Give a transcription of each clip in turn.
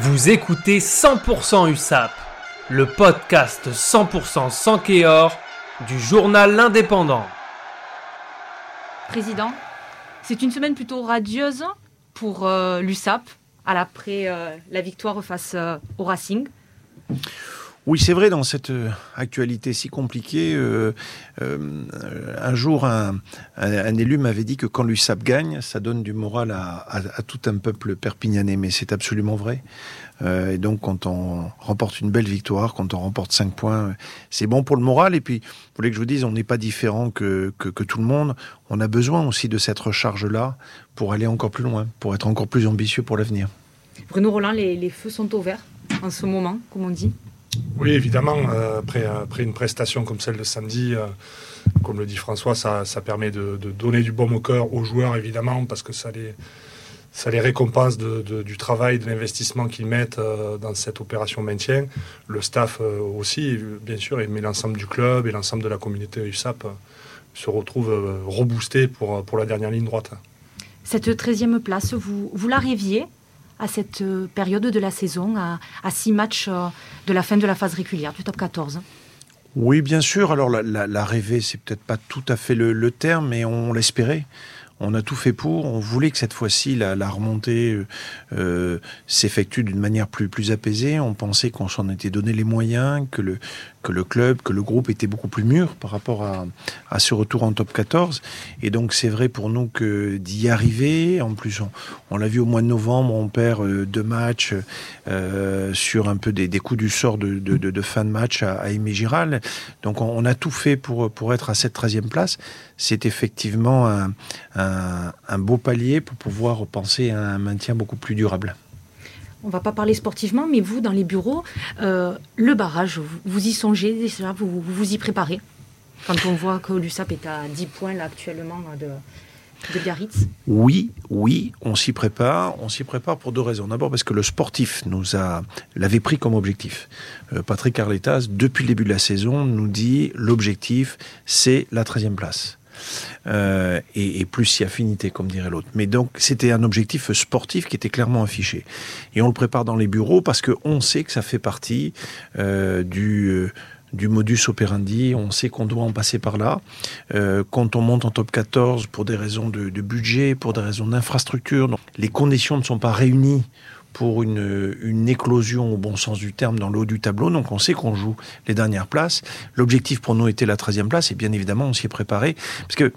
Vous écoutez 100% USAP, le podcast 100% sans Kéor du journal L'Indépendant. Président, c'est une semaine plutôt radieuse pour euh, l'USAP après euh, la victoire face euh, au Racing. Oui, c'est vrai, dans cette euh, actualité si compliquée, euh, euh, un jour, un, élu m'avait dit que quand l'USAP gagne, ça donne du moral à, tout un peuple perpignanais, mais c'est absolument vrai. et donc, quand on remporte une belle victoire, quand on remporte 5 points, c'est bon pour le moral. Et puis, vous voulez que je vous dise, on n'est pas différent que, tout le monde. On a besoin aussi de cette recharge-là pour aller encore plus loin, pour être encore plus ambitieux pour l'avenir. Bruno Roland, les, les feux sont au vert en ce moment, comme on dit oui, évidemment, euh, après, une prestation comme celle de samedi, euh, comme le dit François, ça, permet de, donner du baume au cœur aux joueurs, évidemment, parce que ça les, les récompense du travail, de l'investissement qu'ils mettent euh, dans cette opération maintien. Le staff aussi, bien sûr, mais l'ensemble du club et l'ensemble de la communauté USAP se retrouvent reboostés pour, pour la dernière ligne droite. Cette 13e place, vous, vous la rêviez? À cette euh, période de la saison, à, six matchs euh, de la fin de la phase régulière du top 14 Oui, bien sûr. Alors, la, la, rêver, c'est peut-être pas tout à fait le terme, mais on l'espérait on a tout fait pour. On voulait que cette fois-ci la, remontée euh, euh, s'effectue d'une manière plus plus apaisée. On pensait qu'on s'en était donné les moyens, que le que le club, que le groupe était beaucoup plus mûr par rapport à, à ce retour en top 14. Et donc c'est vrai pour nous que d'y arriver. En plus, on, l'a vu au mois de novembre, on perd euh, deux matchs sur un peu des, des, coups du sort de, de, fin de match à, Aimé Giral. Donc on, a tout fait pour pour être à cette 13e place. C'est effectivement un, beau palier pour pouvoir penser à un maintien beaucoup plus durable. On va pas parler sportivement, mais vous, dans les bureaux, euh, le barrage, vous, y songez déjà, vous, vous, y préparez Quand on voit que l'USAP est à 10 points là, actuellement de, de Biarritz? Oui, oui, on s'y prépare. On s'y prépare pour deux raisons. D'abord parce que le sportif nous a l'avait pris comme objectif. Euh, Patrick Arletas, depuis le début de la saison, nous dit l'objectif, c'est la 13e place. Euh, et, plus si affinité, comme dirait l'autre. Mais donc, c'était un objectif sportif qui était clairement affiché. Et on le prépare dans les bureaux parce qu'on sait que ça fait partie euh, du euh, du modus operandi, on sait qu'on doit en passer par là. quand on monte en top 14 pour des raisons de, de budget, pour des raisons d'infrastructure, les conditions ne sont pas réunies pour une, éclosion au bon sens du terme dans le haut du tableau. Donc on sait qu'on joue les dernières places. L'objectif pour nous était la 13e place et bien évidemment on s'y est préparé. Parce que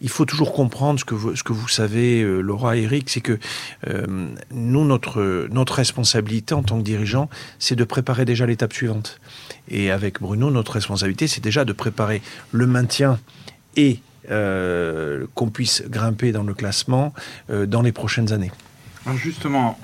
il faut toujours comprendre ce que vous, savez, euh, Laura et Eric, c'est que euh, nous, notre, responsabilité en tant que dirigeant, c'est de préparer déjà l'étape suivante. Et avec Bruno, notre responsabilité, c'est déjà de préparer le maintien et euh, qu'on puisse grimper dans le classement dans les prochaines années. Justement,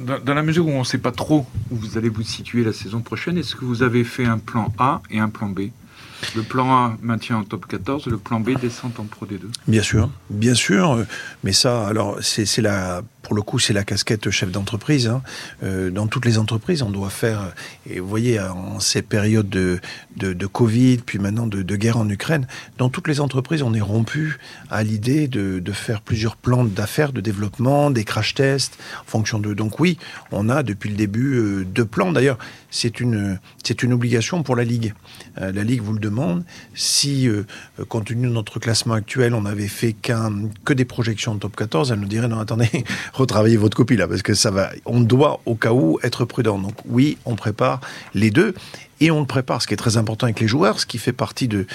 dans, la mesure où on ne sait pas trop où vous allez vous situer la saison prochaine, est-ce que vous avez fait un plan A et un plan B? Le plan A maintient en top 14, le plan B descend en Pro D2. Bien sûr, bien sûr. Mais ça, alors, c'est la, pour le coup, c'est la casquette chef d'entreprise. Hein. Euh, dans toutes les entreprises, on doit faire, et vous voyez, en ces périodes de, de, Covid, puis maintenant de, guerre en Ukraine, dans toutes les entreprises, on est rompu à l'idée de, de faire plusieurs plans d'affaires, de développement, des crash tests, en fonction de. Donc oui, on a depuis le début euh, deux plans. D'ailleurs, c'est une, c'est une obligation pour la Ligue. Euh, la Ligue vous le. Si, euh, compte tenu de notre classement actuel, on avait fait qu'un, que des projections de top 14, elle nous dirait non, attendez, retravaillez votre copie là, parce que ça va. On doit, au cas où, être prudent. Donc oui, on prépare les deux. Et on le prépare, ce qui est très important avec les joueurs, ce qui fait partie de,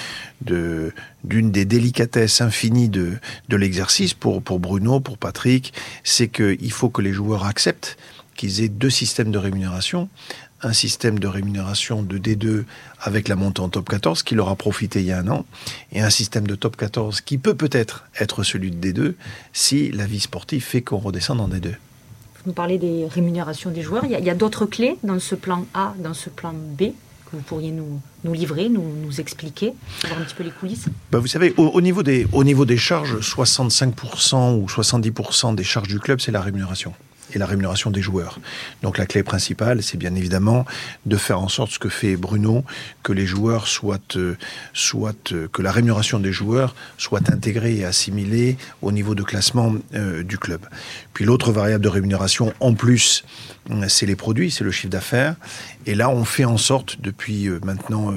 de d'une des délicatesses infinies de, de l'exercice pour, pour Bruno, pour Patrick, c'est qu'il faut que les joueurs acceptent qu'ils aient deux systèmes de rémunération un système de rémunération de D2 avec la montée en top 14 qui leur a profité il y a un an, et un système de top 14 qui peut peut-être être celui de D2 si la vie sportive fait qu'on redescende en D2. Vous nous parlez des rémunérations des joueurs. Il y a, d'autres clés dans ce plan A, dans ce plan B que vous pourriez nous, nous livrer, nous, nous expliquer, voir un petit peu les coulisses? Bah Vous savez, au, niveau des, au niveau des charges, 65% ou 70% des charges du club, c'est la rémunération. Et la rémunération des joueurs. Donc la clé principale, c'est bien évidemment de faire en sorte ce que fait Bruno, que les joueurs soient, euh, soient euh, que la rémunération des joueurs soit intégrée et assimilée au niveau de classement euh, du club. Puis l'autre variable de rémunération, en plus, c'est les produits, c'est le chiffre d'affaires. Et là, on fait en sorte, depuis maintenant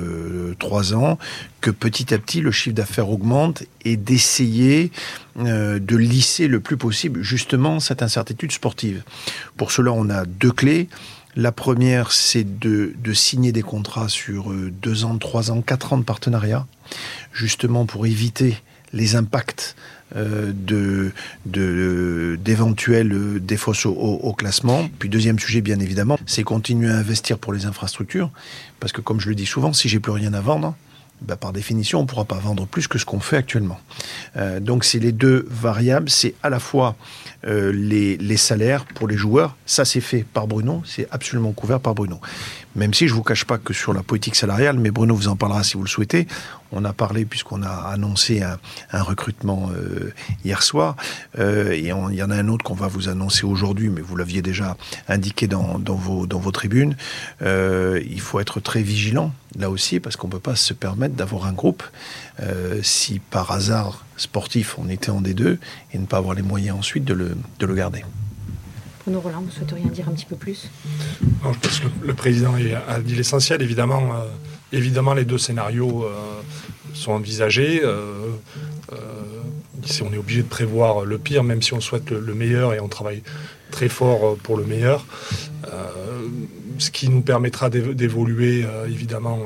trois ans, que petit à petit, le chiffre d'affaires augmente et d'essayer de lisser le plus possible justement cette incertitude sportive. Pour cela, on a deux clés. La première, c'est de, signer des contrats sur euh, deux ans, trois ans, quatre ans de partenariat, justement pour éviter les impacts euh, de d'éventuels euh, défausses au, au, classement. Puis deuxième sujet, bien évidemment, c'est continuer à investir pour les infrastructures, parce que comme je le dis souvent, si j'ai plus rien à vendre, bah, par définition, on ne pourra pas vendre plus que ce qu'on fait actuellement. Euh, donc c'est les deux variables, c'est à la fois euh, les, salaires pour les joueurs, ça c'est fait par Bruno, c'est absolument couvert par Bruno. Même si je ne vous cache pas que sur la politique salariale, mais Bruno vous en parlera si vous le souhaitez, on a parlé puisqu'on a annoncé un, recrutement euh, hier soir, et il y en a un autre qu'on va vous annoncer aujourd'hui, mais vous l'aviez déjà indiqué dans, vos, dans vos tribunes. Il faut être très vigilant là aussi parce qu'on ne peut pas se permettre d'avoir un groupe euh, si par hasard sportif on était en D2 et ne pas avoir les moyens ensuite de le, de le garder. Bruno Roland, vous souhaiteriez en dire un petit peu plus? Non, Je pense que le président a dit l'essentiel. Évidemment, euh, évidemment, les deux scénarios euh, sont envisagés. Euh, si on est obligé de prévoir le pire, même si on souhaite le, meilleur et on travaille très fort pour le meilleur, ce qui nous permettra d'évoluer évidemment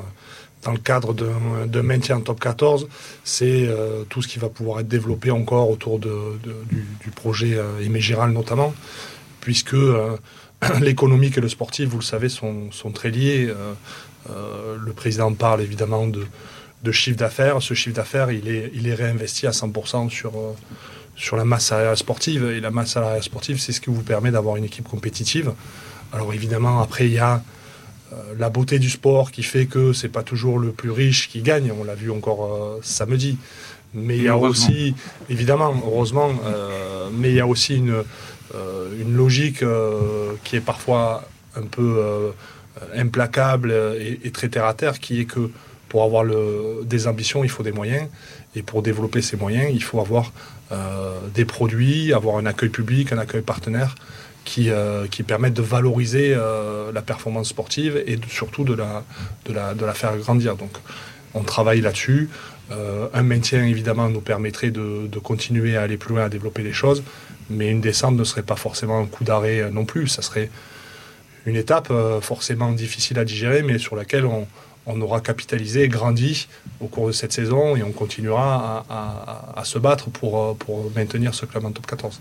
dans le cadre de maintien en top 14, c'est tout ce qui va pouvoir être développé encore autour du, projet Aimé Giral notamment puisque euh, l'économique et le sportif, vous le savez, sont, très liés. Euh, euh, le président parle évidemment de, chiffre d'affaires. Ce chiffre d'affaires, il est, réinvesti à 100% sur, sur la masse salariale sportive. Et la masse salariale sportive, c'est ce qui vous permet d'avoir une équipe compétitive. Alors évidemment, après, il y a la beauté du sport qui fait que c'est pas toujours le plus riche qui gagne. On l'a vu encore samedi. Mais il y a aussi, évidemment, heureusement, mais il y a aussi une, euh, une logique euh, qui est parfois un peu euh, implacable et, très terre à terre, qui est que pour avoir le, des ambitions, il faut des moyens. Et pour développer ces moyens, il faut avoir des produits, avoir un accueil public, un accueil partenaire qui, qui permettent de valoriser la performance sportive et surtout de la, faire grandir. Donc on travaille là-dessus. un maintien, évidemment, nous permettrait de, continuer à aller plus loin, à développer les choses. Mais une descente ne serait pas forcément un coup d'arrêt euh, non plus. Ça serait une étape euh, forcément difficile à digérer, mais sur laquelle on, aura capitalisé et grandi au cours de cette saison et on continuera à, se battre euh, pour maintenir ce club en top 14.